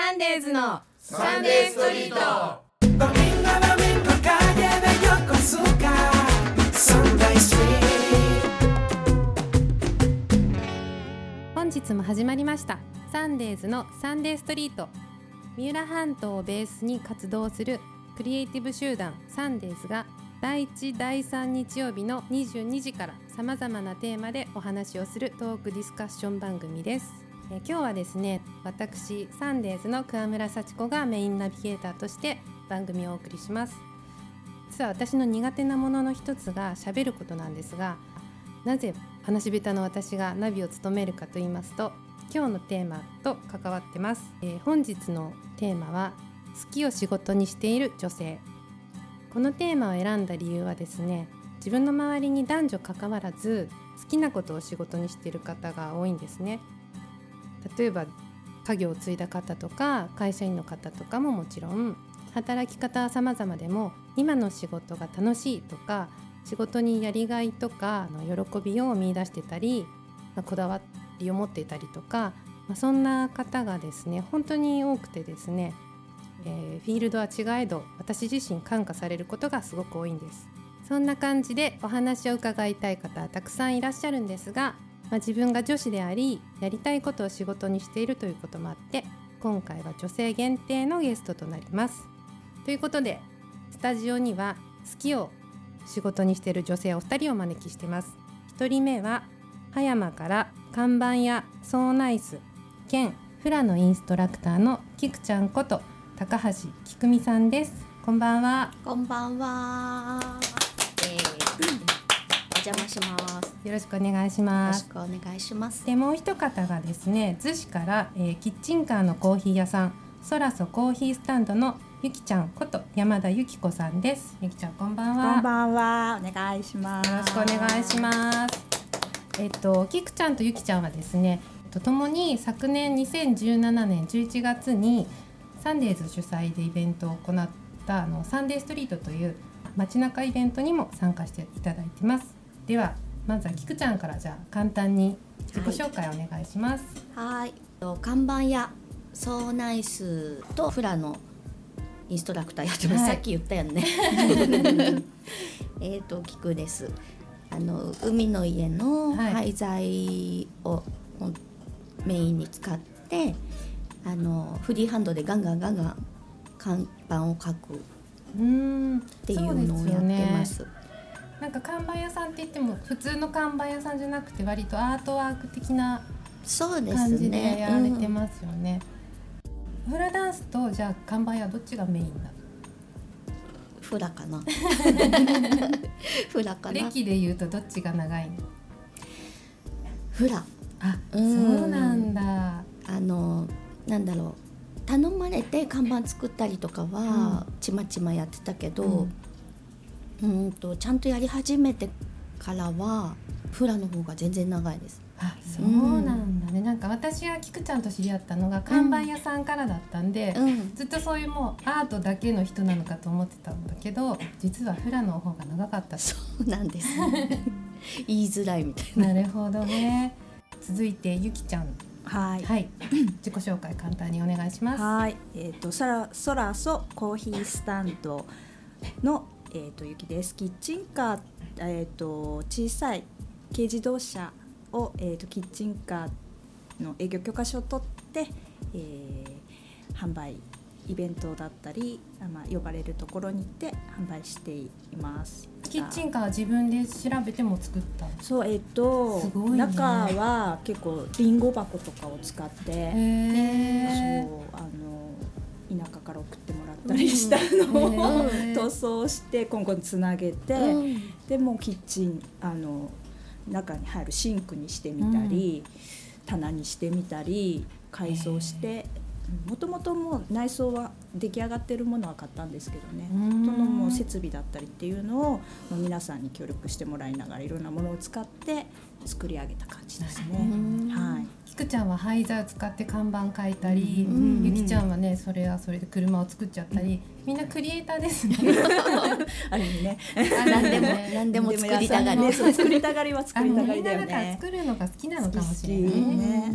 サンデーズのサンデーストリート。本日も始まりました。サンデーズのサンデーストリート。三浦半島をベースに活動するクリエイティブ集団サンデーズが第1第3日曜日の22時からさまざまなテーマでお話をするトークディスカッション番組ですえ今日はですね私サンデーズの桑村幸子がメインナビゲーターとして番組をお送りします。実は私の苦手なものの一つが喋ることなんですがなぜ話し下手の私がナビを務めるかと言いますと今日のテーマと関わってます、えー本日のテーマは好きを仕事にしている女性。このテーマを選んだ理由はですね自分の周りに男女関わらず好きなことを仕事にしている方が多いんですね。例えば家業を継いだ方とか会社員の方とかももちろん働き方は様々でも今の仕事が楽しいとか仕事にやりがいとかの喜びを見出してたり、まあこだわりを持っていたりとか、まあ、そんな方がですね本当に多くてですね、えーフィールドは違えど私自身感化されることがすごく多いんです。そんな感じでお話を伺いたい方はたくさんいらっしゃるんですが、まあ、自分が女子でありやりたいことを仕事にしているということもあって今回は女性限定のゲストとなりますということでスタジオには好きを仕事にしている女性お二人をお招きしています一人目は葉山から看板屋ソーナイス兼フラのインストラクターのキクちゃんこと高橋きくみさんですこんばんはこんばんは。えー、お邪魔します。よろしくお願いしよろしますくお願いします。でもう一方がですね逗子から、えーキッチンカーのコーヒー屋さんそらそコーヒースタンドのゆきちゃんこと山田ゆき子さんですゆきちゃんこんばんはこんばんは、お願いします。よろしくお願いします。えっと、きくちゃんとゆきちゃんはですね、えっとともに昨年2017年11月にサンデーズ主催でイベントを行ったあのサンデーストリートという街中イベントにも参加していただいてます。ではまずはきくちゃんからじゃあ簡単に自己紹介お願いします。はい。と看板屋ソーナイスとフラのインストラクターやってます。はいさっき言ったよね。えっとキクです。あの海の家のはい廃材をメインに使って、あのフリーハンドでガンガンガンガン看板を書くっていうのをやってます。なんか看板屋さんって言っても普通の看板屋さんじゃなくて割とアートワーク的な感じでね。やられてうんますよね。フラダンスとじゃあ看板屋どっちがメインなフラかな。フラかな。歴で言うとどっちが長いの？フラ。あ、うんそうなんだあのなんだろう頼まれて看板作ったりとかは、ちまちまやってたけど、うん、とちゃんとやり始めてからはフラの方が全然長いです。あそうなんだね、なんか私がキクちゃんと知り合ったのが看板屋さんからだったんで、うん、ずっとそういうもうアートだけの人なのかと思ってたんだけど実はフラの方が長かったそそうなんです。言いづらいみたいな。なるほどね続いてゆきちゃんはい。はい自己紹介簡単にお願いしますはい。えっ、と、そら、そらそコーヒースタンドの、えっ、と、ゆきです。キッチンカー、えっ、と、小さい軽自動車を、えっ、と、キッチンカーの営業許可証を取って、えー販売。イベントだったり、あまあ、呼ばれるところに行って販売しています。キッチンカーは自分で調べても作ったの？そうえっ、と、すごいね中は結構リンゴ箱とかを使って、そうあの田舎から送ってもらったりしたのを、うん。へー塗装して今後につなげて、うん。でもうキッチンあの中に入るシンクにしてみたり、棚にしてみたり改装して。もともともう内装は出来上がってるものは買ったんですけどねうんそのもう設備だったりっていうのを皆さんに協力してもらいながらいろんなものを使って作り上げた感じですね。うんはいキクちゃんは廃材を使って看板書いたり、うんゆきちゃんはねそれはそれで車を作っちゃったり、みんなクリエイターですね。ある意味ね。何でも 何でも作りたがる。ね、そう作りたがりは作りたがりだよあみんなだからね。作るのが好きなのかもしれないね。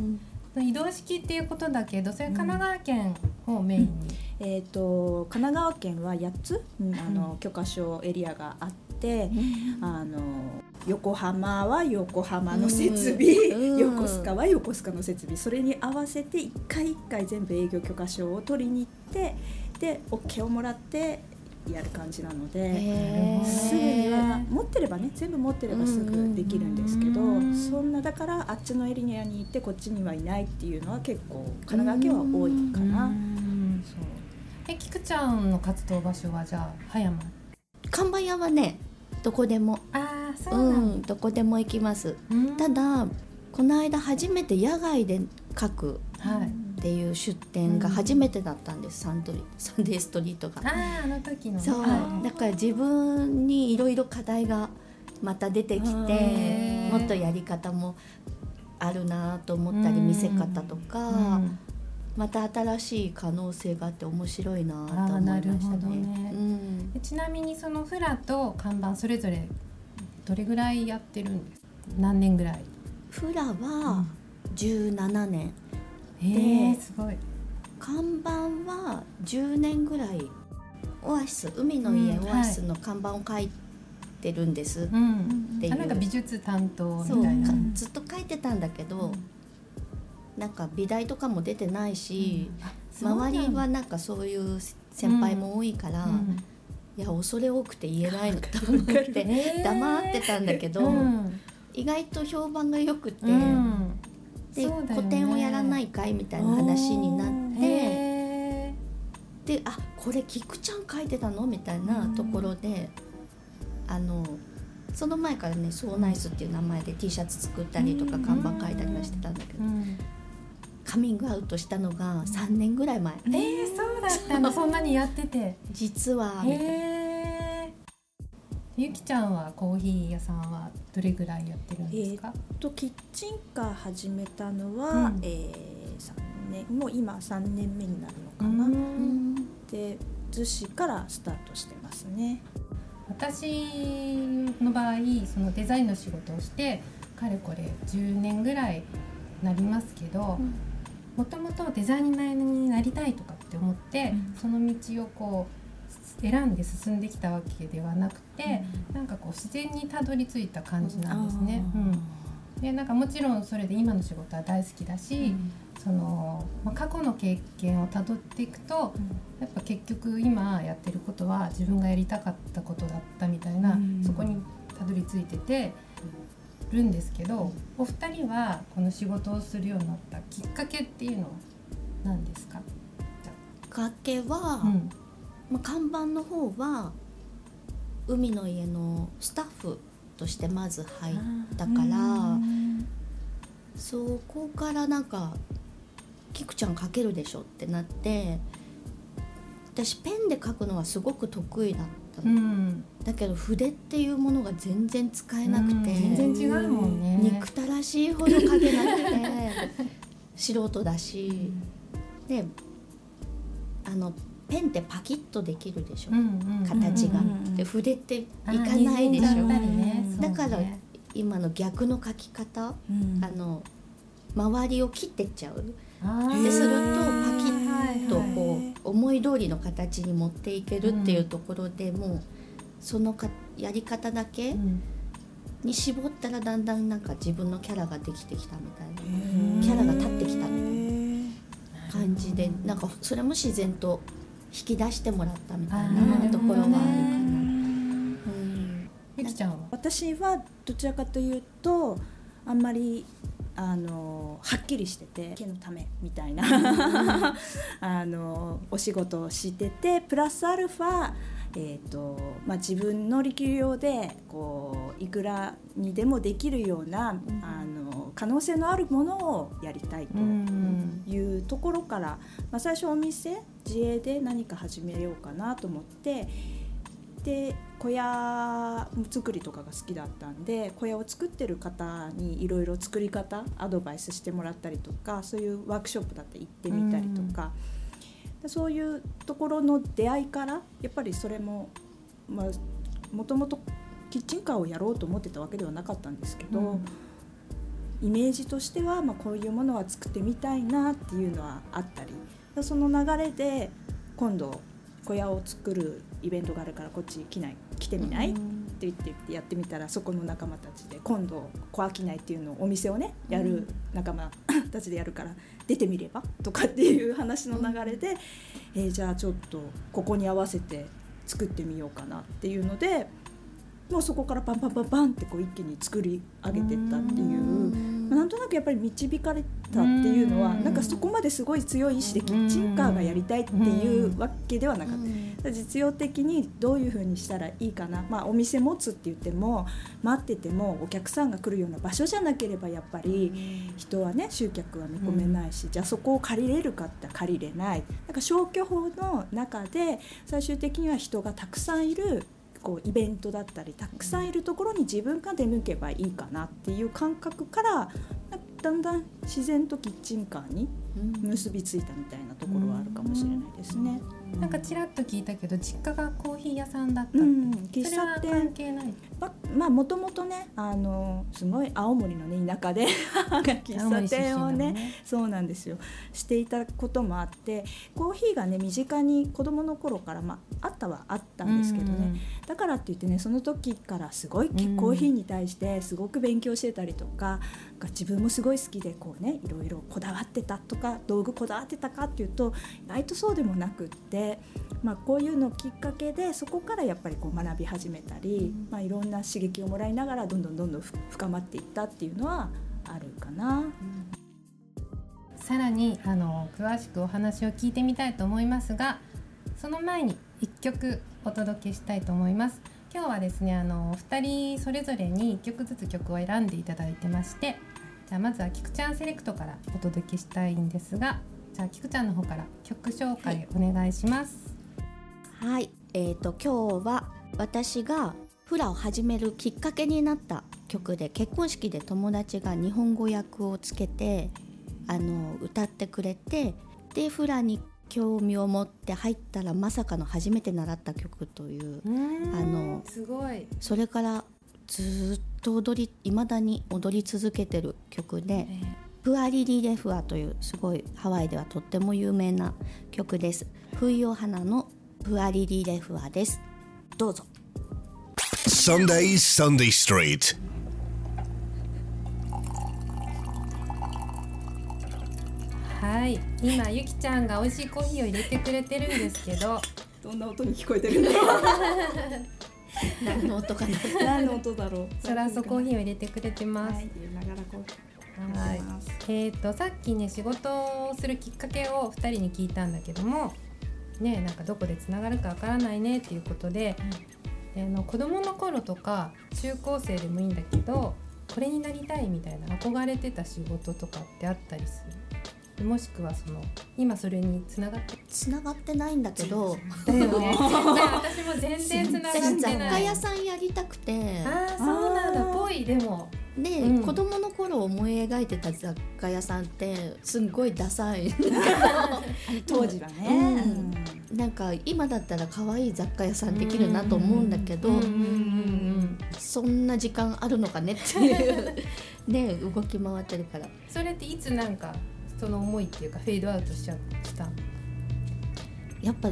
ね移動式っていうことだけどそれ神奈川県をメインに、えー、と神奈川県は8つ、うんあの許可証エリアがあって、あの横浜は横浜の設備、うん。横須賀は横須賀の設備。それに合わせて一回一回全部営業許可証を取りに行ってで OK をもらってやる感じなので。すぐには持ってればね全部持ってればすぐできるんですけど、うんそんなだからあっちのエリアに行ってこっちにはいないっていうのは結構神奈川県は多いかな。うん。そう。え菊ちゃんの活動場所はじゃあ葉山？看板屋はねどこでも。ああそううなんんどこでも行きます。うん。ただこの間初めて野外で書くはい。っていう出店が初めてだったんです、サンドリサンデーストリートが。あああの時のね。そう。はい。だから自分にいろいろ課題がまた出てきてもっとやり方もあるなと思ったりうん。見せ方とか、うん。また新しい可能性があって面白いなと思いましたね。どね。うん。えちなみにそのフラと看板それぞれどれぐらいやってるんですか？何年ぐらい？フラは17年、へえすごい。看板は10年ぐらいオアシス海の家うんオアシスの看板を書いてるんです、うん。ていう。あなんか美術担当みたいな。かずっと書いてたんだけど、なんか美大とかも出てないし、周りはなんかそういう先輩も多いから、うん。いや恐れ多くて言えないのと思って黙ってたんだけど、うん。意外と評判が良くて、うんで、ね。個展をやらないかいみたいな話になってへであこれ菊ちゃん書いてたのみたいなところで、あのその前からね「ソーナイス」っていう名前で T シャツ作ったりとか看板書いたりはしてたんだけど、カミングアウトしたのが3年ぐらい前、えー、そうだったんだそんなにやってて。実はみたいなゆきちゃんはコーヒー屋さんはどれぐらいやってるんですか、とキッチンカー始めたのは、うん。えー、3年もう今3年目になるのかうな、で逗子からスタートしてますね。私の場合そのデザインの仕事をしてかれこれ10年ぐらいなりますけどもともとデザイナーになりたいとかって思って、うん。その道をこう選んで進んできたわけではなくて、なんかこう自然にたどり着いた感じなんですね。うん。でなんかもちろんそれで今の仕事は大好きだし、そのまあ、過去の経験をたどっていくと、やっぱ結局今やってることは自分がやりたかったことだったみたいな、うん。そこにたどり着いててるんですけど、お二人はこの仕事をするようになったきっかけっていうのは何ですか、きっかけは、うんまあ、看板の方は海の家のスタッフとしてまず入ったから、そこからなんか「キクちゃん書けるでしょ」ってなって私ペンで書くのはすごく得意だったうの、ん、だけど筆っていうものが全然使えなくて、うん。全然違うもんね。憎たらしいほど書けなくて 素人だし、であのペンってパキッとできるでしょ、うんうんうん形が、うん。で筆っていあかないでしょ？ね。だから今の逆の書き方、うん。あの周りを切ってっちゃう。でするとパキッとはいこう思い通りの形に持っていけるっていうところでもうそのかやり方だけうん。に絞ったらだんだんなんか自分のキャラができてきたみたいな。うんキャラが立ってきたみたいな感じでなんかそれも自然と引き出してもらったみたいなところはあるかな。ちゃん。は私はどちらかというとあんまりあのはっきりしてて家のためみたいな。あのお仕事をしててプラスアルファ、えーとまあ、自分の力量でこういくらにでもできるような、あの可能性のあるものをやりたいとうん。いうところから、まあ、最初お店自営で何か始めようかなと思ってで小屋作りとかが好きだったんで小屋を作ってる方にいろいろ作り方アドバイスしてもらったりとかそういうワークショップだって行ってみたりとか、でそういうところの出会いからやっぱりそれもまあもともとキッチンカーをやろうと思ってたわけではなかったんですけど、イメージとしては、まあ、こういうものは作ってみたいなっていうのはあったりその流れで今度小屋を作るイベントがあるからこっち来ない来てみない、って言ってやってみたらそこの仲間たちで今度小商いっていうのをお店をねやる仲間 たちでやるから出てみればとかっていう話の流れで、えーじゃあちょっとここに合わせて作ってみようかなっていうのでもうそこからパンパンパンパンってこう一気に作り上げてったっていう。まあなんとなくやっぱり導かれたっていうのはうん。なんかそこまですごい強い意志でキッチンカーがやりたいっていうわけではなかった。実用的にどういうふうにしたらいいかな、まあ、お店持つって言っても待っててもお客さんが来るような場所じゃなければやっぱり人はね集客は見込めないし、じゃあそこを借りれるかって借りれない。なんか消去法の中で最終的には人がたくさんいるこうイベントだったりたくさんいるところに自分が出向けばいいかなっていう感覚からだんだん自然とキッチンカーに結びついたみたいなところはあるかもしれないですね。なんかちらっと聞いたけど実家がコーヒー屋さんだったって、うん、喫茶店。関係ない？ままあもともとねあのすごい青森のね田舎で。喫茶店をねそうなんですよ。していたこともあってコーヒーがね身近に子供の頃から、まあ、あったはあったんですけどね、だからって言ってねその時からすごいうん。コーヒーに対してすごく勉強してたりとか、が自分もすごい好きでこうねいろいろこだわってたとか道具こだわってたかっていうと意外とそうでもなくって、まあ、こういうのをきっかけでそこからやっぱりこう学び始めたり、まあ、いろんな刺激をもらいながらどんどんどんどんふ深まっていったっていうのはあるかな。さらにあの詳しくお話を聞いてみたいと思いますがその前に一曲お届けしたいと思います今日はですねあのお二人それぞれに一曲ずつ曲を選んでいただいてましてじゃあまずは菊ちゃんセレクトからお届けしたいんですがじゃあ菊ちゃんの方から曲紹介お願いします、はい、えー、と今日は私がフラを始めるきっかけになった曲で結婚式で友達が日本語訳をつけてあの歌ってくれてでフラに興味を持って入ったらまさかの初めて習った曲というあのすごい、それからずーっと踊り未だに踊り続けてる曲でえ「プアリリレフア」というすごいハワイではとっても有名な曲です。冬よ花のプアリリレフアです。どうぞ。Sundays Sunday Street. はい今ゆきちゃんが美味しいコーヒーを入れてくれてるんですけど どんな音に聞こえてるんだろう 何の音かな。何の音だろう。そらそコーヒーを入れてくれてます、はい、ながらこうはいやってます。えー、とさっきね仕事をするきっかけを2人に聞いたんだけどもねなんかどこでつながるかわからないねっていうことで、であの子供の頃とか中高生でもいいんだけどこれになりたいみたいな憧れてた仕事とかってあったりする？もしくはその今それにつながって繋がってないんだけど、だよね。私も全然つながってない。貨屋さんやりたくて、ああそうなんだ。ぽいでも。で、うん。子供の頃思い描いてた雑貨屋さんってすんごいダサい。当時はね、うん。なんか今だったら可愛い雑貨屋さんできるなと思うんだけど、そんな時間あるのかねっていう。ね動き回ってるから。それっていつなんかその思いっていうかフェードアウトしちゃした。やっぱ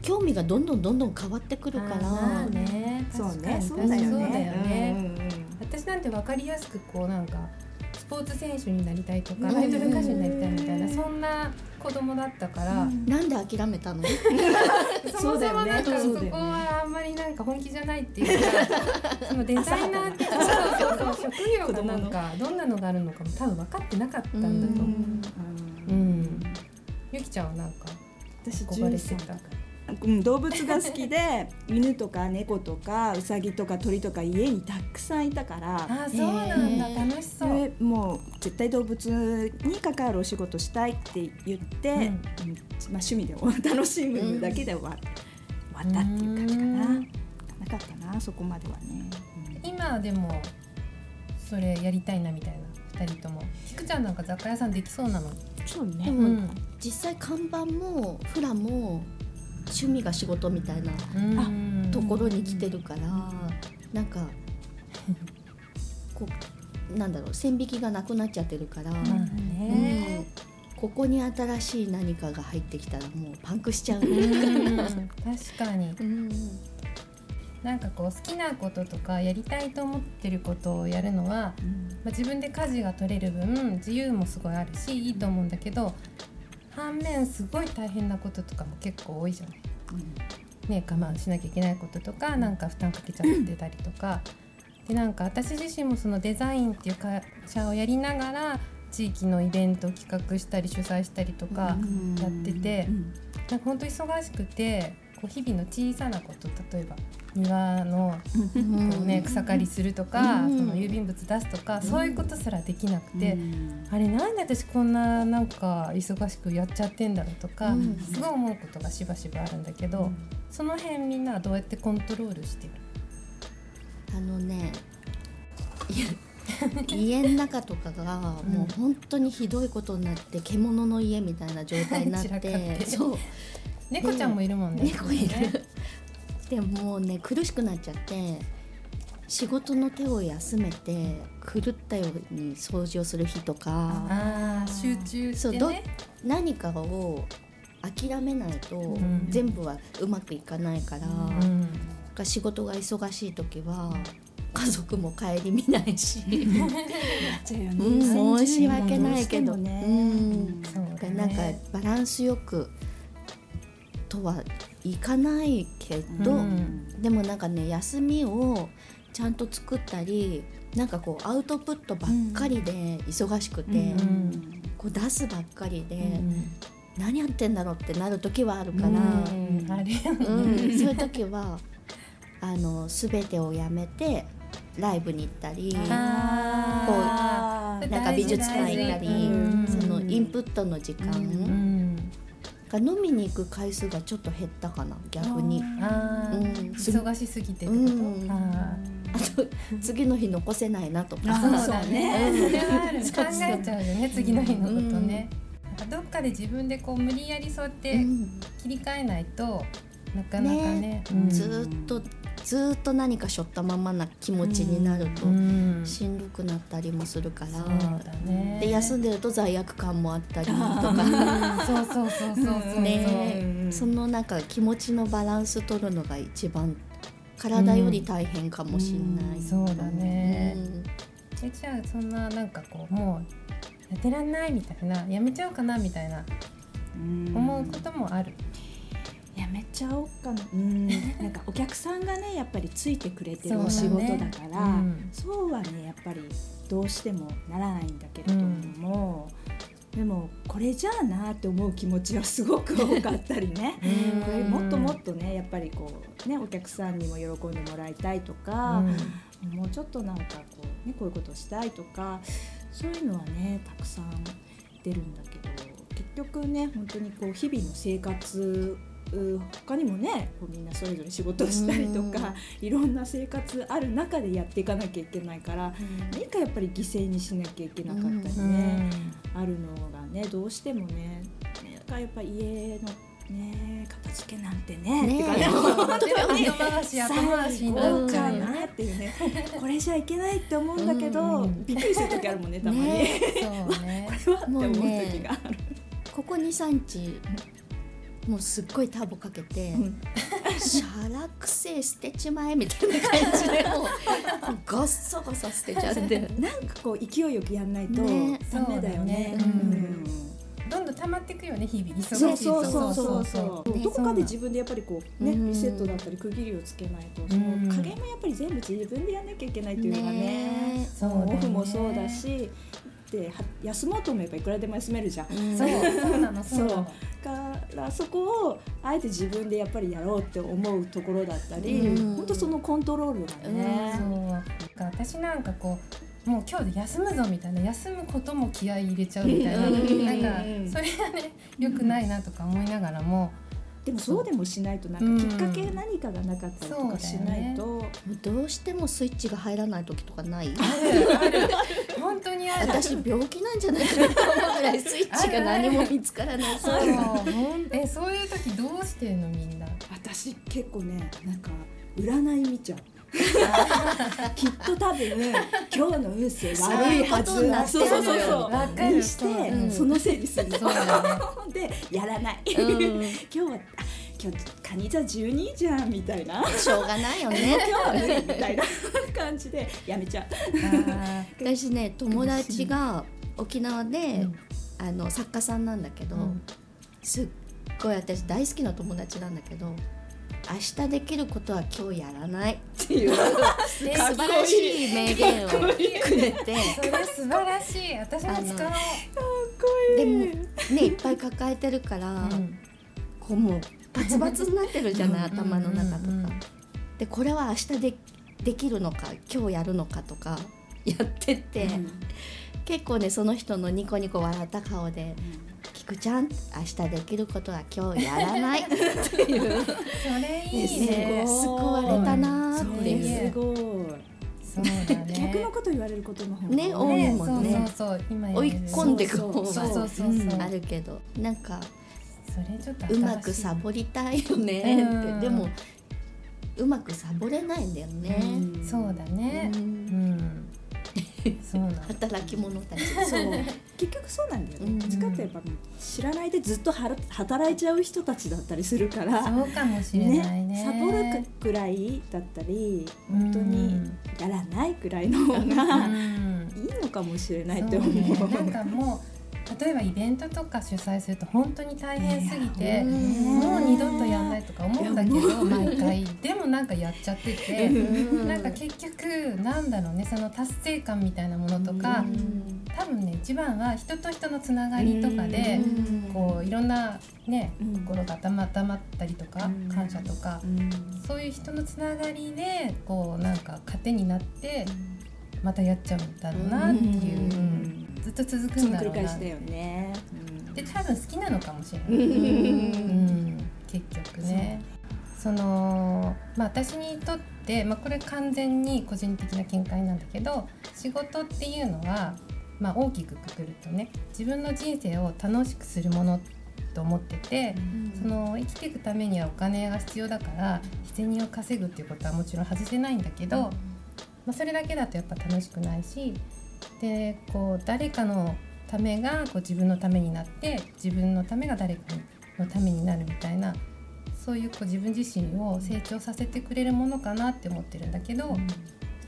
興味がどんどんどんどん変わってくるから、まあね。そうね。そうだよね。そうんうんうん。私なんて分かりやすくこうなんかスポーツ選手になりたいとかうん。アイドル歌手になりたいみたいなそんな子供だったから、なんで諦めたの？そもそもなんかそそうだよね。こはあんまりなんか本気じゃないっていうかそのデザイナーっていうそうそうそう職業がなんかどんなのがあるのかも多分分かってなかったんだと思う。うん。ゆきちゃんはなんか私憧れてた13うん、動物が好きで 犬とか猫とかウサギとか鳥とか家にたくさんいたから。あそうなんだ、へー楽しそう。でもう絶対動物に関わるお仕事したいって言って、うん。うんまあ、趣味で楽しむだけで終わ,、終わったっていう感じかな。うんなかったなそこまではね、今でもそれやりたいなみたいな。二人とも。ひくちゃんなんか雑貨屋さんできそうなの？そうね。でも、うん。実際看板もフラも趣味が仕事みたいなところに来てるから、なんかこなんだろう線引きがなくなっちゃってるから、うんここに新しい何かが入ってきたらもうパンクしちゃう、うん。確かに。うんなんかこう好きなこととかやりたいと思ってることをやるのは、まあ、自分で舵が取れる分自由もすごいあるしいいと思うんだけど反面すごい大変なこととかも結構多いじゃない。ね、我慢しなきゃいけないこととかなんか負担かけちゃってたりとか。でなんか私自身もそのデザインっていう会社をやりながら地域のイベントを企画したり主催したりとかやっててなんか本当忙しくてこう日々の小さなこと例えば庭のこう、ね、草刈りするとか、うん。その郵便物出すとか、そういうことすらできなくて、あれなんで私こんななんか忙しくやっちゃってんだろうとか、うん。すごい思うことがしばしばあるんだけど、その辺みんなはどうやってコントロールしてる？あのねい 家の中とかがもう本当にひどいことになって獣の家みたいな状態になって。そう猫ちゃんもいるもんね。猫いる。でももうね苦しくなっちゃって仕事の手を休めて狂ったように掃除をする日とか。ああ集中そうどしてね。何かを諦めないとん。全部はうまくいかないから、うん。が仕事が忙しい時は家族も顧みないし、ちゃうん、申し訳ないけど、ね。ね。なんかバランスよくとはいかないけど、うん。でもなんかね休みをちゃんと作ったりなんかこうアウトプットばっかりで忙しくて、んこう出すばっかりで、うん何やってんだろうってなる時はあるから、うん。あれようん。ね。そういう時はあの全てをやめてライブに行ったりあー。なんか美術館行ったり、うんそのインプットの時間、うんが飲みに行く回数がちょっと減ったかな逆に。うん。忙しすぎてってこと、うんああと次の日残せないなとか。そう。だね考えちゃうよね。次の日のことね、なん。かどっかで自分でこう無理やりそう。やってうん切り替えないと、なかなかねねうんずーっとずーっと何かしょったままな気持ちになるとうん。しんどくなったりもするから、そうだね。で休んでると罪悪感もあったりとうか。ん。そうそうそうそうそう、ね。そのなんか気持ちのバランス取るのが一番。体より大変かもしれない。うん。そうだね。うん。えじゃあそんななんかこうもうやってらんないみたいなやめちゃおうかなみたいな思うこともある、やめちゃおうかな、うん、なんかお客さんがねやっぱりついてくれてるお仕事だからうん。そう,、はねやっぱりどうしてもならないんだけれども、でもこれじゃあなって思う気持ちはすごく多かったりね。うん。これもっともっとねやっぱりこうねお客さんにも喜んでもらいたいとか、もうちょっとなんかこうねこういうことをしたいとかそういうのはねたくさん出るんだけど結局ね本当にこう日々の生活う他にもねこうみんなそれぞれ仕事をしたりとかいろんな生活ある中でやっていかなきゃいけないから何かやっぱり犠牲にしなきゃいけなかったりね、あるのがねどうしてもねなんかやっぱ家のね片付けなんてねねえ。ってかね本当に後回し後 回しになっちゃうよねなっていうね。これじゃいけないって思うんだけど、うん。びっくりする時あるもんねたまに、ねそうね。これはって思う時がある、ここ23日もうすっごいターボかけて、シャラくせえ捨てちまえみたいな感じでもうガッサガサ捨てちゃって。なんかこう勢いよくやんないとね。ダメだよね。そうだね。うん。どんどん溜まっていくよね日々。忙しいとそうそうそう。そうそうねどこかで自分でやっぱりこうねうん。リセットだったり区切りをつけないとそうん。の加減もやっぱり全部自分でやんなきゃいけないっていうのがね。ね。そうだよね。オフもそうだしでは休もうと思えばいくらでも休めるじゃん。うん。そう。そうなの そうなの。からそこをあえて自分でやっぱりやろうって思うところだったり、うん。本当そのコントロールがね、そう。なんか私なんかこうもう今日で休むぞみたいな休むことも気合い入れちゃうみたいな、うんなんかそれがね良くないなとか思いながらも、でもそう。でもしないとなんかきっかけ何かがなかったりとかしないと、もうどうしてもスイッチが入らない時とかない？あるある 本当にある私病気なんじゃないかなと思うぐらいスイッチが何も見つからない。そうえそういう時どうしてんのみんな？私結構ねなんか占い見ちゃう。きっと多分今日の運勢悪いはずそういうことになってるのよそうそうそうそう。にして、うんそのせいにするの。そうだね。でやらない、うん。今日はあ今日カニ座12じゃんみたいな。しょうがないよね。今日は無理みたいな感じでやめちゃう。あ私ね友達が沖縄で、あの作家さんなんだけど、うん。すっごい私大好きな友達なんだけど明日できることは今日やらない。っていう。素ー晴らしい名言をくれて。それ素晴らしい。私も使おうでもねいっぱい抱えてるから、うん。こうもうバツバツになってるじゃないうん頭の中とか。うんうんうんでこれは明日でできるのか今日やるのかとか やってって、結構ねその人のニコニコ笑った顔で「菊ちゃん明日できることは今日やらない」っていう。それいいすね救われたなーってい。う。すごい。そうだね逆のこと言われることの方がね。多いねもんね。追い込んでいく方があるけど。なんかそれちょっとうまくサボりたいよねって、うん。でもうまくサボれないんだよね、うん。そうだね。ううん。んそう働き者たち。そう。結局そうなんだよね、うん。どっちかってやっぱ知らないでずっとはら働いちゃう人たちだったりするから。そうかもしれないね。サボるくらいだったり本当にやらないくらいの方うがん。いいのかもしれないって思う。ね。なんかもう例えばイベントとか主催すると本当に大変すぎてうんもう二度とやんないとか思うんだけど毎回。でもなんかやっちゃっててうん。なんか結局なんだろうねその達成感みたいなものとかうん。多分ね一番は人と人のつながりとかでうん。こういろんなねうん。心が温まったりとかうん。感謝とかうん。そういう人のつながりでこうなんか糧になってまたやっちゃうんだろうなっていう、うん。うんずっと続くんだろうな繰り返しだよね。で多分好きなのかもしれない、うん。うん、結局ね。そのまあ私にとって、まあ、これ完全に個人的な見解なんだけど仕事っていうのは、まあ、大きくくくるとね自分の人生を楽しくするものと思ってて、その生きていくためにはお金が必要だから日銭を稼ぐっていうことはもちろん外せないんだけど、まあ、それだけだとやっぱ楽しくないしでこう誰かのためがこう自分のためになって自分のためが誰かのためになるみたいなそういうこう自分自身を成長させてくれるものかなって思ってるんだけど、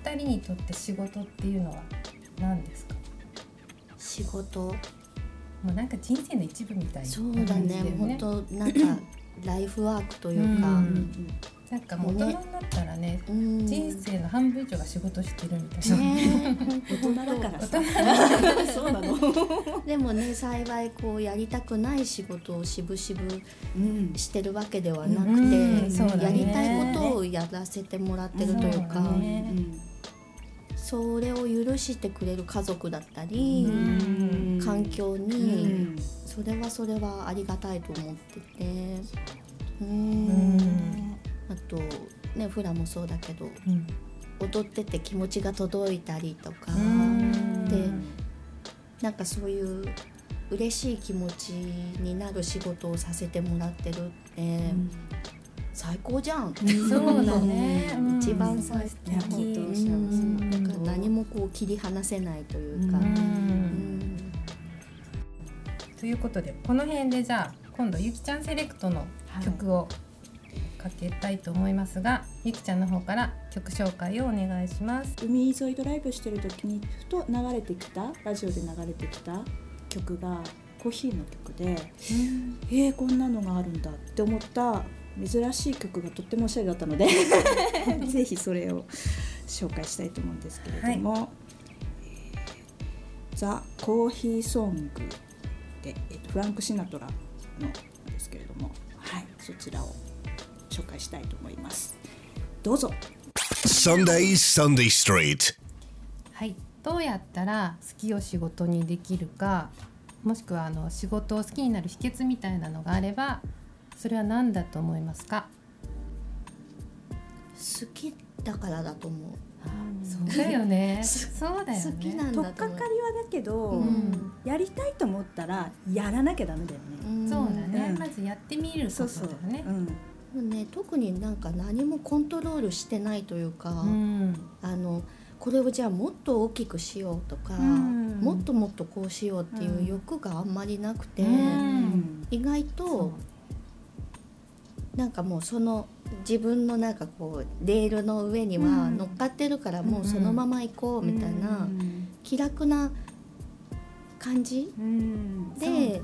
2人にとって仕事っていうのは何ですか？仕事？もうなんか人生の一部みたいなそうだね。本当なんかライフワークというか、うんなんかもう大人になったらねうん。人生の半分以上が仕事してるみたいな、ね大人だからさ。そうなの。でもね幸いこうやりたくない仕事をしぶしぶうん。してるわけではなくて、うん。やりたいことをやらせてもらってるというか、それを許してくれる家族だったり、うん。環境うに、ん。それはそれはありがたいと思ってて。ううんんあとねフラもそうだけどうん。踊ってて気持ちが届いたりとか、うん。でなんかそういう嬉しい気持ちになる仕事をさせてもらってるって、最高じゃん、そうだね、うん。一番最いや本当う幸せん。だから何もこう切り離せないというか、うん。うん。ということでこの辺でじゃあ今度ゆきちゃんセレクトの曲をかけたいと思いますが、ゆきちゃんの方から曲紹介をお願いします。海沿いドライブしてる時にふと流れてきたラジオで流れてきた曲がコーヒーの曲で、えー、こんなのがあるんだって思った。珍しい曲がとってもおしゃれだったので ぜひそれを紹介したいと思うんですけれども「ザ・コーヒーソングで」えっとフランク・シナトラのですけれども、はい、そちらを紹介したいと思います。どうぞ。Sundays Sunday Street. はい、どうやったら好きを仕事にできるかもしくはあの仕事を好きになる秘訣みたいなのがあればそれは何だと思いますか？好きだからだと思う。そうだよね。そうだよね。好きなん取だと思う。っかかりはだけど、うん。やりたいと思ったらやらなきゃダメだよね。んそうだね、うん。まずやってみることだよね。うん、ね特になんか何もコントロールしてないというか、うん。あのこれをじゃあもっと大きくしようとか、うん。もっともっとこうしようっていう欲があんまりなくて、うん。意外そとなんかもうその自分のなんかこうレールの上には乗っかってるからもうそのまま行こうみたいな気楽な感じ？うん。うで、ね。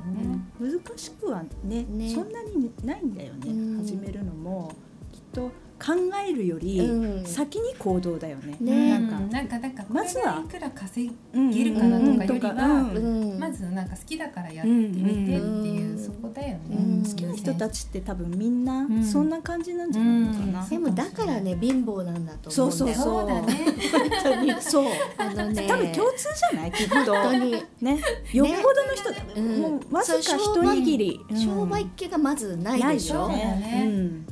難しくはねね。そんなにないんだよね、うん。始めるのも。きっと考えるよりうん。先に行動だよね。ね。なんか、うん。なんかなんかこまずは。いくら稼うんげるかなとかよりはうん。うん。まずなんか好きだからやってみてっていう、うんそこだよね、うん。好きな人たちって多分みんなうん。そんな感じなんじゃないのかな。うん。でもだからね貧乏なんだと思うんだよ。そうそうだね本当に。そう。あのね。多分共通じゃない？きっと。本当に。ね。よっぽどの人だ、うん。もうわずか一握り、うん。商売っ気がまずないでしょ、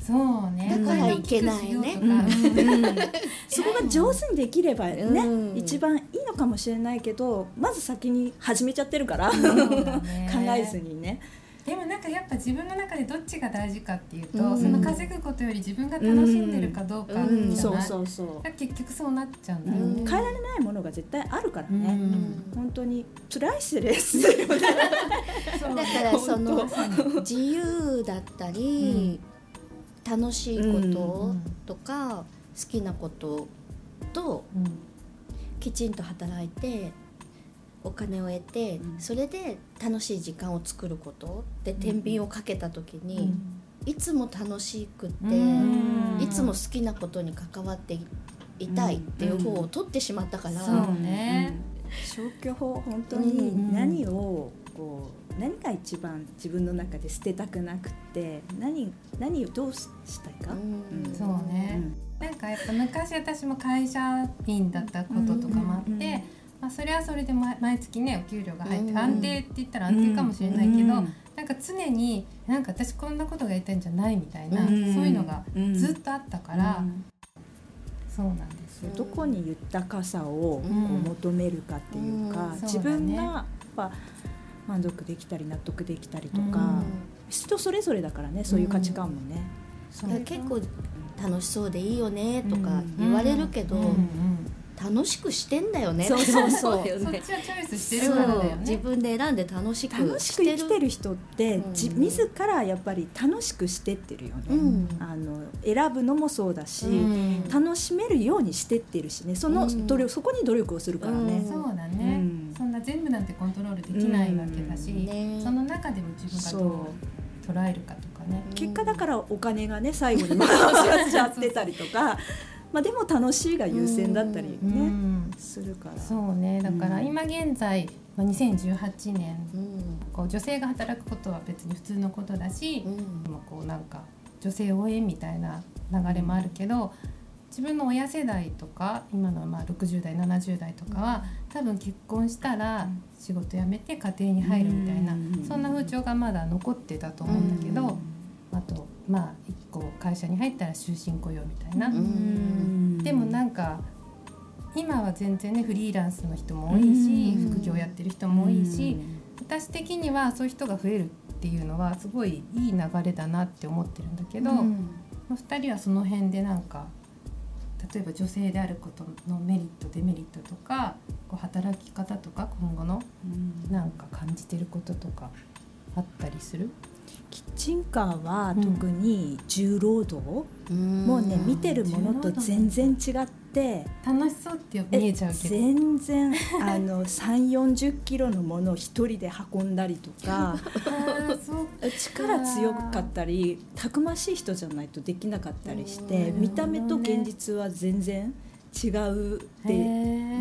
そうね。だからいけないね。そこが上手にできればね、うん。一番いいのかもしれないけどまず先に始めちゃってるから、ね。考えずにね。でもなんかやっぱ自分の中でどっちが大事かっていうと、うん。その稼ぐことより自分が楽しんでるかどうかじゃない、うんそうそう。結局そうなっちゃうんだようん。ね、変えられないものが絶対あるからうね、ん。本当にプライスレスだよね。だからその自由だったり、楽しいこととか、好きなこととうん。きちんと働いてお金を得て、うん。それで楽しい時間を作ることで天秤をかけた時に、うん。いつも楽しくって、うん。いつも好きなことに関わっていたいっていう方を取ってしまったから、そうね。消去法本当うんに何をこう何が一番自分の中で捨てたくなくって何何をどうしたいか、うん。そうね、なんかやっぱ昔私も会社員だったこととかもあって、うんうんまあ、それはそれで毎毎月ねお給料が入って、うん安定って言ったら安定かもしれないけど、うんなんか常になんか私こんなことがやりたいんじゃないみたいな、うんそういうのがうん。ずっとあったから、うん。そうなんですよ。どこに豊かさをこううん。求めるかっていうか、うん。うだね。分がやっぱ満足できたり納得できたりとか、うん。人それぞれだからねそういう価値観もね。結構楽しそうでいいよねとかうん。言われるけど、楽しくしてんだよね。そうそうそう。よね。そっちはチョイスしてるからだよそう。自ね。分で選んで楽しく楽しく生きてる人って、うん。じ自らやっぱり楽しくしてってるよね、うん。あの選ぶのもそうだし、うん。楽しめるようにしてってるしね。そのうん。努力、そこに努力をするからね、うん。そうだね、うん。そんな全部なんてコントロールできないわけだし、うん。ね。その中でも自分がどう。捉えるかとかね。結果だからお金がね最後に 回しちゃってたりとかまあでも楽しいが優先だったりね、うん。するから。そうね。だからうん今現在、まあ、2018年うんこう女性が働くことは別に普通のことだし、うん。でもこうなんか女性応援みたいな流れもあるけど自分の親世代とか今のまあ60代70代とかは多分結婚したら仕事辞めて家庭に入るみたいな、うんそんな風潮がまだ残ってたと思うんだけど、あとまあ一個会社に入ったら終身雇用みたいな。うん。でもなんか今は全然ねフリーランスの人も多いし、うん。副業やってる人も多いし、私的にはそういう人が増えるっていうのはすごいいい流れだなって思ってるんだけど、うん。まあ2人はその辺でなんか例えば女性であることのメリットデメリットとかこう働き方とか今後のなんか感じてることとかあったりする？キッチンカーは特に重労働、うん。もうね見てるものと全然違って。楽しそうって見えちゃうけど。全然あの3 4 0キロのものを一人で運んだりとか。力強かったりたくましい人じゃないとできなかったりしてうん。見た目と現実は全然違うって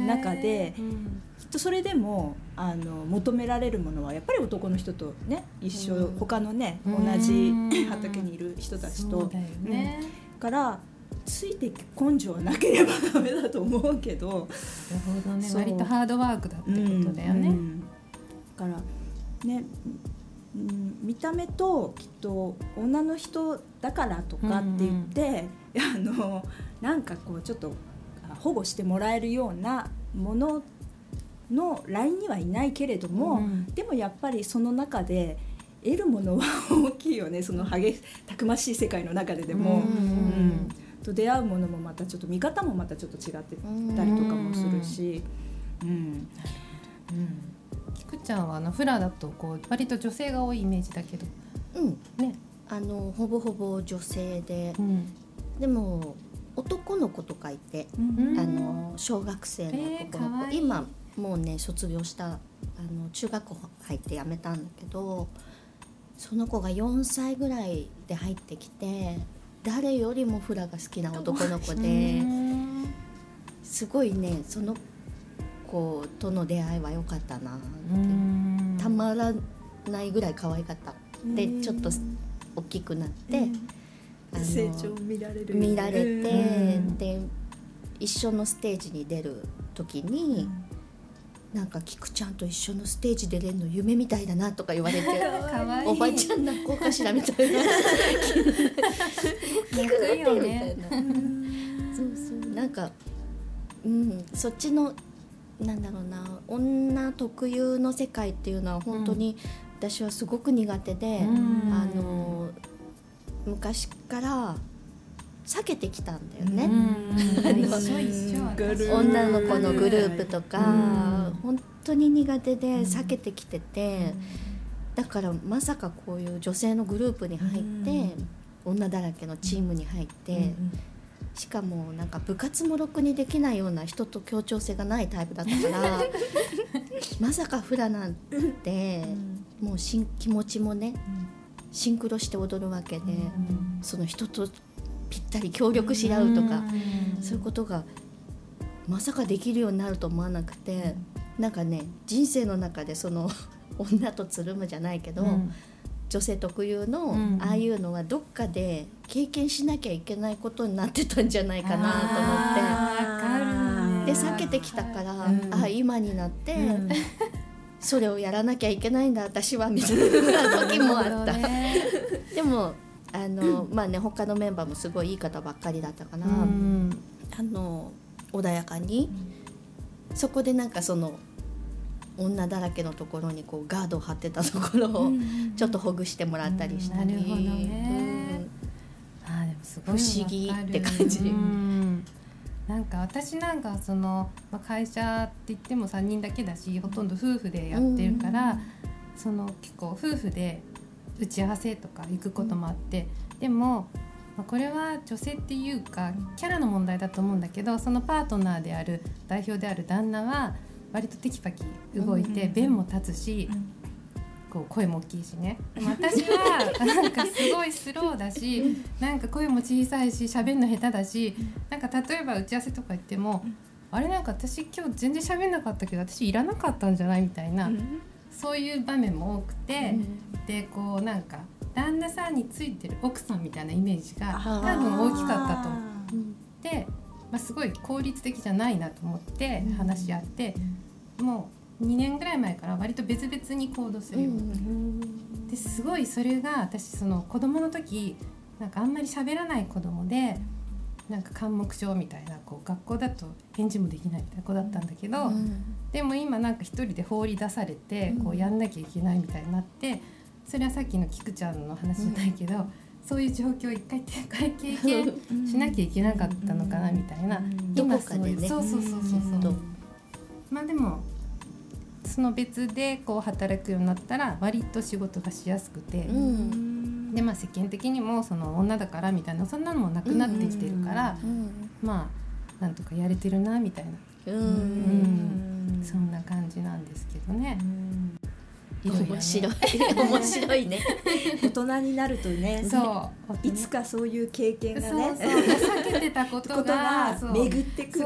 中でうん。きっとそれでもあの求められるものはやっぱり男の人とね一緒、うん。他のねうん。同じ畑にいる人たちと。だよね、からついていく根性はなければダメだと思うけど。なるほどね。割とハードワークだってことだよね、うん。からね、うん、見た目ときっと女の人だからとかって言って、あのなんかこうちょっとあ保護してもらえるようなもののラインにはいないけれども、うん。でもやっぱりその中で得るものは大きいよねその激したくましい世界の中ででも。うん。うん。と出会うものもまたちょっと見方もまたちょっと違ってたりとかもするし。うん。きくちゃんはあのフラだとこう割と女性が多いイメージだけど。うん。ね、あのほぼほぼ女性で。うん、でも男の子とかいて、うん。あの小学生の男の子、えーい。い今もうね卒業したあの中学校入って辞めたんだけどその子が4歳ぐらいで入ってきて誰よりもフラが好きな男の子でうんすごいねその子との出会いは良かったなって。うん。たまらないぐらい可愛かった。でうん。ちょっと大きくなって、あの成長を見られる見られて、うん。で一緒のステージに出る時に、なんか菊ちゃんと一緒のステージ出れるの夢みたいだなとか言われて おばちゃん泣こうかしらみたいな。泣くよみたね。い なそうそう。なんかうん。そっちのなんだろうな。女特有の世界っていうのは本当に私はすごく苦手で、うん。あの昔から避けてきたんだよね。女の子のグループとか、うん。本当に苦手で避けてきてて、だからまさかこういう女性のグループに入って、女だらけのチームに入って、しかもなんか部活もろくにできないような人と協調性がないタイプだったから まさかフラなんて、もうしん気持ちもねシンクロして踊るわけで、その人とぴったり協力し合うとか。そういうことがまさかできるようになると思わなくて、なんかね人生の中でその 女とつるむじゃないけど、うん。女性特有の、うん。ああいうのはどっかで経験しなきゃいけないことになってたんじゃないかなと思って。ね。で避けてきたから、うん。あ今になって、うんそれをやらなきゃいけないんだ私はみたいな時もあった。でもあのまあね他のメンバーもすごいいい方ばっかりだったから。うん。あの穏やかに、そこでなんかその女だらけのところにこうガードを張ってたところをちょっとほぐしてもらったりしたり、うんなるほどね。あーでもすごい不思議って感じ。うんなんか私なんかその、まあ、会社って言っても3人だけだしほとんど夫婦でやってるから、その結構夫婦で打ち合わせとか行くこともあって、でも、まあ、これは女性っていうかキャラの問題だと思うんだけどそのパートナーである代表である旦那は割とテキパキ動いて、弁も立つし、こう声も大きいしね。私はなんかすごいスローだしなんか声も小さいし喋るの下手だしなんか例えば打ち合わせとか行ってもあれなんか私今日全然喋んなかったけど私いらなかったんじゃないみたいな、そういう場面も多くて、でこうなんか旦那さんについてる奥さんみたいなイメージが多分大きかったと思う。で、まあ、すごい効率的じゃないなと思って話し合って、もう2年ぐらい前から割と別々に行動するようですごいそれが私その子供の時なんかあんまり喋らない子供でなんか緘黙症みたいなこう学校だと返事もできないみたいな子だったんだけど、でも今なんか一人で放り出されてこうやんなきゃいけないみたいになってそれはさっきの菊ちゃんの話じゃないけど、そういう状況を一回経験 しなきゃいけなかったのかなみたいな、今そういうそうそうそう。そう？とまあでもその別でこう働くようになったら割と仕事がしやすくて、うん。でまあ世間的にもその女だからみたいなそんなのもなくなってきてるから、うんまあなんとかやれてるなみたいな、うん。うん。そんな感じなんですけどね。いろいろね面白い。面白いね。大人になるとねそう。いつかそういう経験がね避けてたことが巡ってくる。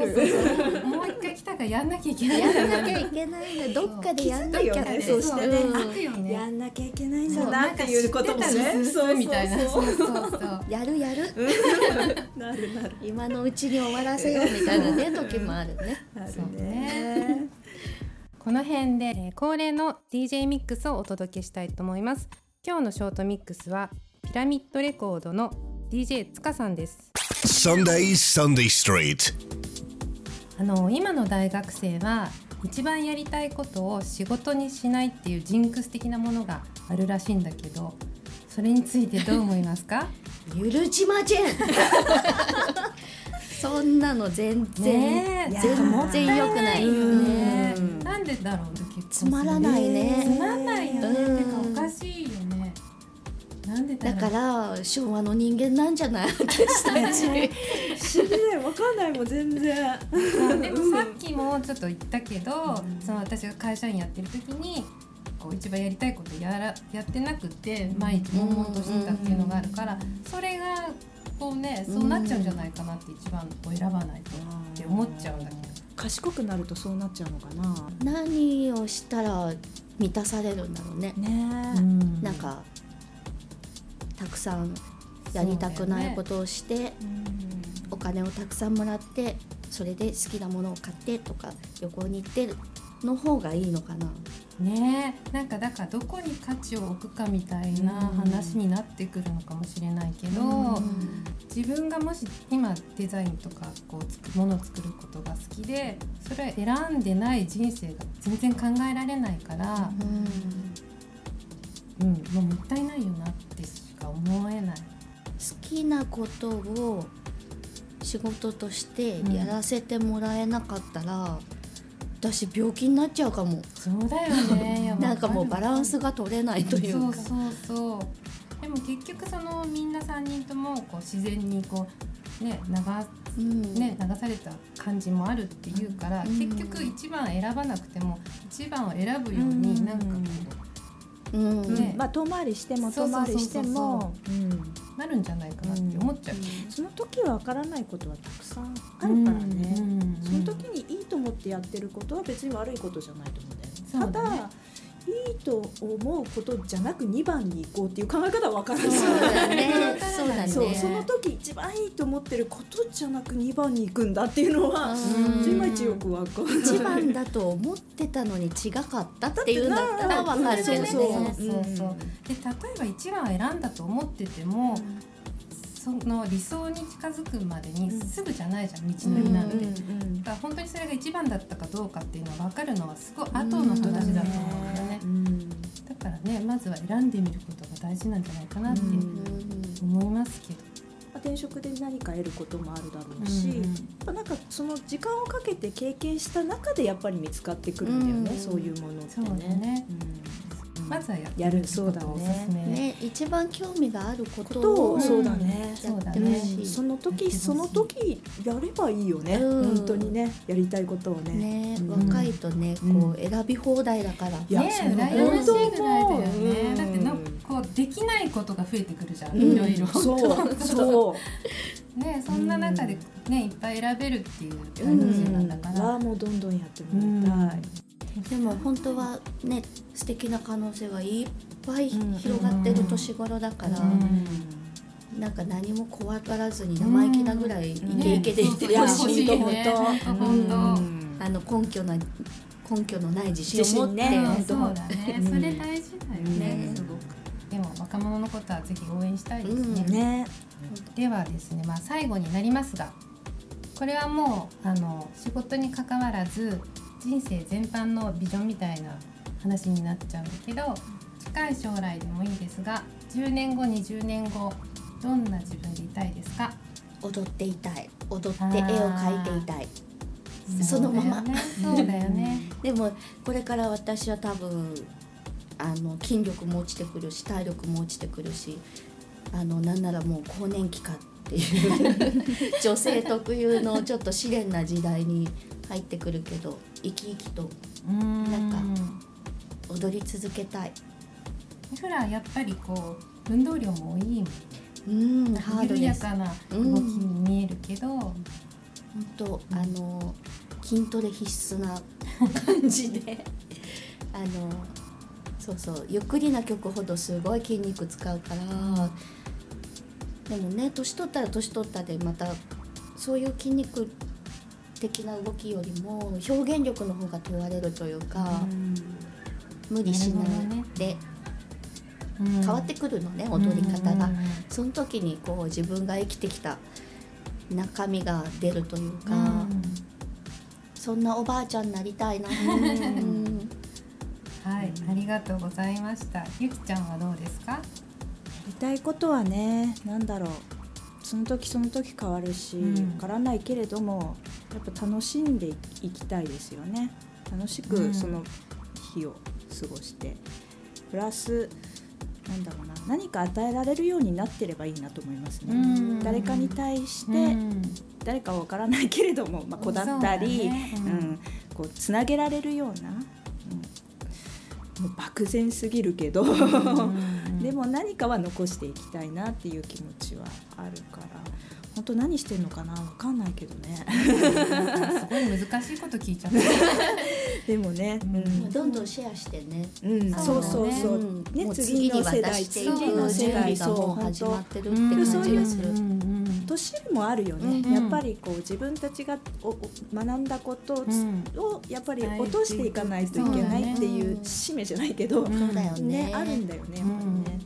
もう一回来たからやんなきゃいけない。やらなきゃいけないんだ。どっかでやんなきゃそうしてね。やんなきゃいけないんだなっていうこともね。そうみたいなそそうう。そうそうそう。やるやる。なるなる。今のうちに終わらせようみたいなね時もあるね。なるねこの辺で、えー恒例の DJ ミックスをお届けしたいと思います。今日のショートミックスはピラミッドレコードの DJ 塚さんです。Sundays Sunday Street. あの今の大学生は一番やりたいことを仕事にしないっていうジンクス的なものがあるらしいんだけどそれについてどう思いますか？ゆるちまちん そんなの全然、ねえ全然良くない、うんねうんなんでだろうつまらないね。つまらないよね、うんてかおかしいよね。なんでだろう。だから昭和の人間なんじゃない？私たち。不思議だよわかんないもん全然。でもさっきもちょっと言ったけど、その私が会社員やってる時にこう一番やりたいことやらやってなくて毎日悶々としてたっていうのがあるから、それがこうねそうなっちゃうんじゃないかなって一番を選ばないとって思っちゃうんだけど。賢くなるとそうなっちゃうのかな。何をしたら満たされるんだろうね、ね。なんかたくさんやりたくないことをして、お金をたくさんもらってそれで好きなものを買ってとか旅行に行っての方がいいのかな。ねえ。なんかだからどこに価値を置くかみたいな話になってくるのかもしれないけど、自分がもし今デザインとかこうつくものを作ることが好きでそれを選んでない人生が全然考えられないから、うんもうもったいないよなってしか思えない。好きなことを仕事としてやらせてもらえなかったら、私病気になっちゃうかも。そうだよね。なんかもうバランスがが取れないというか。そうそうそう。でも結局そのみんな3人ともこう自然にこうね流うん。ね、流された感じもあるっていうから、うん。結局一番選ばなくても一番を選ぶようにうん。なんかこうんうん。ね。まあ遠回りしても遠回りしてもうん。うなるんじゃないかなって思っちゃう。その時はわからないことはたくさんあるからね、うんその時にいいと思ってやってることは別に悪いことじゃないと思うんだよね。ただいいと思うことじゃなく2番に行こうっていう考え方は分からない。そうだね。そうだね。その時一番いいと思ってることじゃなく2番に行くんだっていうのはうんいまいちよく分かんない。一番だと思ってたのに違かったっていうんだったらわかるけどね。そうそうそうそう。うんで例えば一番選んだと思ってても、その理想に近づくまでにすぐじゃないじゃん道のりなんて。だから本当にそれが一番だったかどうかっていうのは分かるのはすごい後の話だと思うんだよね。だからねまずは選んでみることが大事なんじゃないかなってうん思いますけど。まあ転職で何か得ることもあるだろうし、うんなんかその時間をかけて経験した中でやっぱり見つかってくるんだよね、うんそういうものってそうだねね。うんまずはやるみることをおすすめ。ね。一番興味があるここととををそうだね、やってうんほしい。その時その時やればいいよね、うん。本当にね。やりたいことをね。ねうん。若いとねこう選び放題だから。いや羨ましいぐらいだよね。うんだってなんかこうできないことが増えてくるじゃん。うん。いろいろ。そう。そうねそんな中でねいっぱい選べるっていううん。感じなんだから。はもうどんどんやってもらいたい、でも本当はね素敵な可能性がいっぱい広がってる年頃だから、なんか何も怖がらずに生意気なぐらいイケイケでいていやほしい、本当ね。本当。本当。うん。あの根拠な根拠のない自信を持って、ねうんそうだね。うん。それ大事だよね。うん。すごく。でも若者のことはぜひ応援したいですね。うん。ねではですね、まあ、最後になりますがこれはもうあの仕事に関わらず人生全般のビジョンみたいな話になっちゃうんだけど近い将来でもいいですが10年後20年後どんな自分でいたいですか？踊っていたい。踊って絵を描いていたい。そのままそうだよねそうだよね。でもこれから私は多分あの筋力も落ちてくるし体力も落ちてくるしあのなんならもう更年期かっていう女性特有のちょっと試練な時代に入ってくるけど生き生きとうん。なんか踊り続けたい。フラやっぱりこう運動量も多いうんハード緩やかな動きに見えるけど、本当あの筋トレ必須な感じで。あのそうそうゆっくりな曲ほどすごい筋肉使うからでもね年取ったら年取ったでまたそういう筋肉的な動きよりも表現力の方が問われるというか、無理しないでうん。変わってくるのね踊り方が。うんうんうんその時にこう自分が生きてきた中身が出るというか、うんそんなおばあちゃんになりたいな、うんはい、ありがとうございました。ゆきちゃんはどうですか？やりたいことはねなんだろう。その時その時変わるし、うん。わからないけれどもやっぱ楽しんでいきたいですよね。楽しうん。くその日を過ごして、プラスなんだろうな。何か与えられるようになってればいいなと思いますね、うん。誰かに対して、うん。誰かはわからないけれども、まあ、子だったりねううん。ん。こうつなげられるような、うん、もう漠然すぎるけど、でも何かは残していきたいなっていう気持ちはあるから本当何してんのかな？わかんないけどね。すごい難しいこと聞いちゃった。でもね、うん。どんどんシェアしてね。うん、そそうそうそう、うんねもう次の世代次の世代準備がもう始まってるって感じがする。うんうんうん年もあるよね、うん。やっぱりこう自分たちが学んだことを,、うん。やっぱり落としていかないといけないっていう使命じゃないけど、ねねあるんだよねやっぱりね、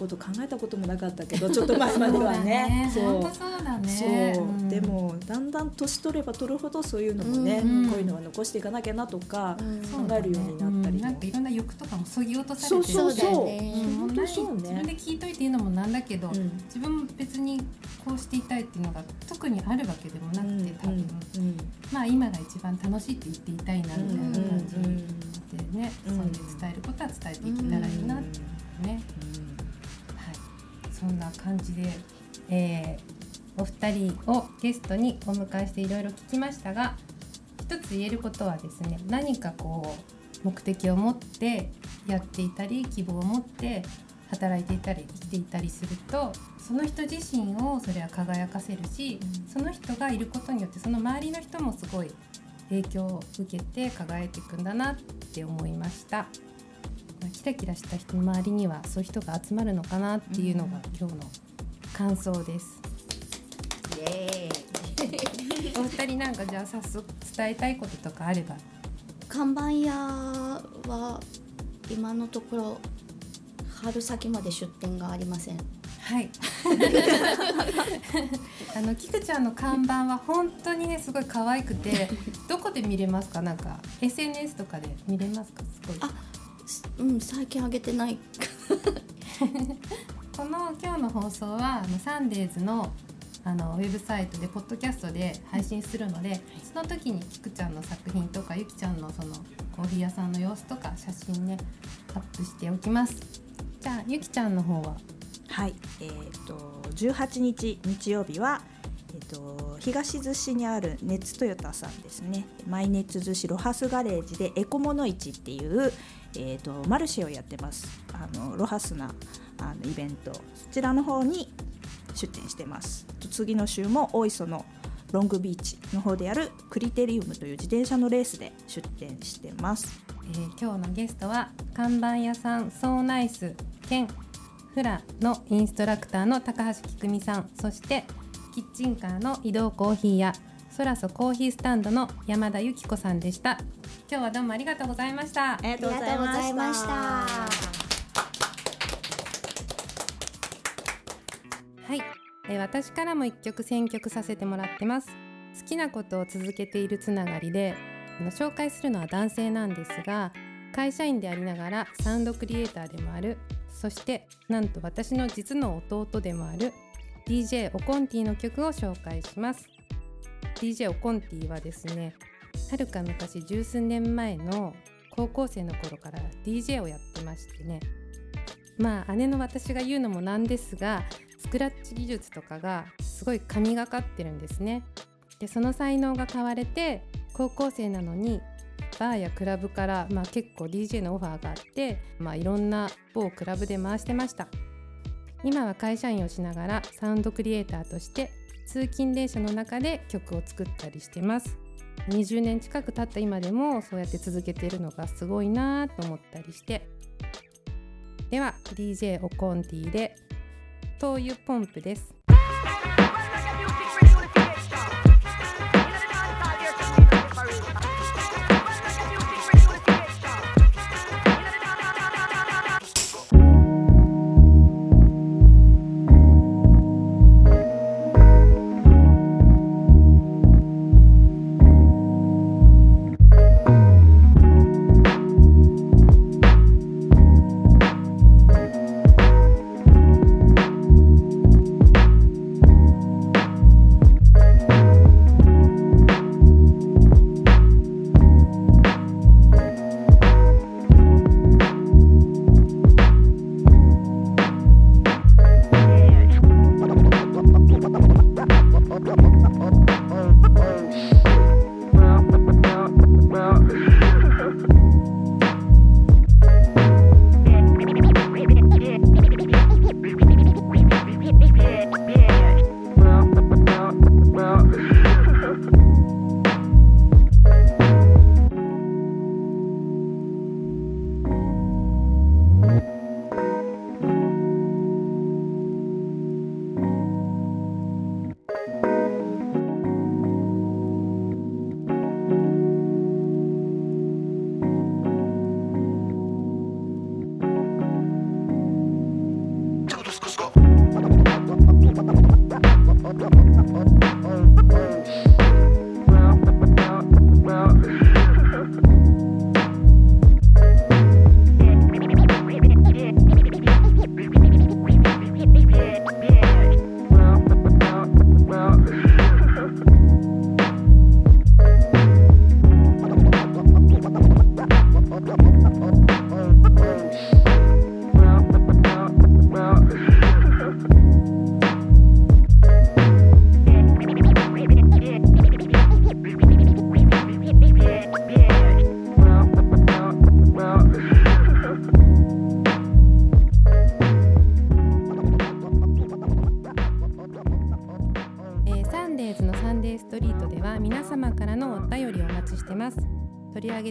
こと考えたこともなかったけどうんちょっと前まではね。そうそう。だね。そう、ん。でもだんだん年取れば取るほどそういうのもね、うん。こういうのは残していかなきゃなとか、考えるようになったりもうん。なんかいろんな欲とかもそぎ落とされてるそうそうそう。そうそう自分でね聞いといて言うのもなんだけど、うん。自分も別にこうしていたいっていうのが特にあるわけでもなくて多分、うん。まあ今が一番楽しいって言っていたいなみたいな感じうん。うん。でね、うん。そんで伝えることは伝えていけたらいいなっていうね、はい、そんな感じで、えーお二人をゲストにお迎えしていろいろ聞きましたが一つ言えることはですね何かこう目的を持ってやっていたり希望を持って働いていたり生きていたりするとその人自身をそれは輝かせるし、その人がいることによってその周りの人もすごい影響を受けて輝いていくんだなって思いました。まあキラキラした人の周りにはそういう人が集まるのかなっていうのが今日の感想です。イエーイお二人なんかじゃあ早速伝えたいこととかあれば。看板屋は今のところ春先まで出店がありませんはい。あのキクちゃんの看板は本当にねすごい可愛くて、どこで見れますか？なんか SNS とかで見れますか？すごい。あうん最近あげてない この今日の放送はサンデーズのあのウェブサイトでポッドキャストで配信するので、その時にキクちゃんの作品とかゆきちゃんのそのコーヒー屋さんの様子とか写真ねアップしておきます。じゃあゆきちゃんの方は？はい、えっ、と18日日曜日はえっ、と東逗子にある熱トヨタさんですね。マイネッツ逗子ロハスガレージでエコモノ市っていうえっ、とマルシェをやってます。あのロハスなあのイベントそちらの方に出店してます。次の週も大磯のロングビーチの方でやるクリテリウムという自転車のレースで出店してます。えー今日のゲストは看板屋さんソーナイス兼フラのインストラクターの高橋きくみさんそしてキッチンカーの移動コーヒー屋そらそコーヒースタンドの山田由紀子さんでした。今日はどうもありがとうございました。ありがとうございました。はい、えー私からも一曲選曲させてもらってます。好きなことを続けているつながりであの紹介するのは男性なんですが会社員でありながらサウンドクリエイターでもある。そしてなんと私の実の弟でもある DJ オコンティの曲を紹介します DJ オコンティはですねはるか昔十数年前の高校生の頃から DJ をやってましてね。まあ姉の私が言うのもなんですがスクラッチ技術とかがすごい神がかってるんですね。でその才能が買われて高校生なのにバーやクラブから、まあ、結構 DJ のオファーがあって、まあ、いろんな某クラブで回してました。今は会社員をしながらサウンドクリエイターとして通勤電車の中で曲を作ったりしてます。20年近く経った今でもそうやって続けているのがすごいなと思ったりして。では DJ オコンティで灯油ポンプです。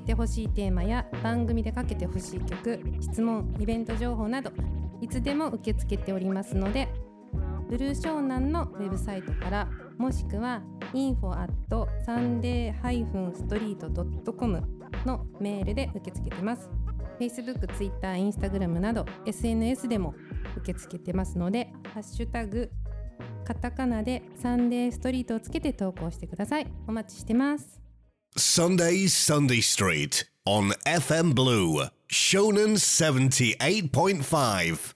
てほしいテーマや番組でかけてほしい曲質問イベント情報などいつでも受け付けておりますのでブルー湘南のウェブサイトからもしくは info at sunday-street.com のメールで受け付けてます。Facebook、Twitter、Instagram など SNS でも受け付けてますのでハッシュタグカタカナでサンデーストリートをつけて投稿してください。お待ちしてます。Sunday Sunday Street on FM Blue, Shonen 78.5.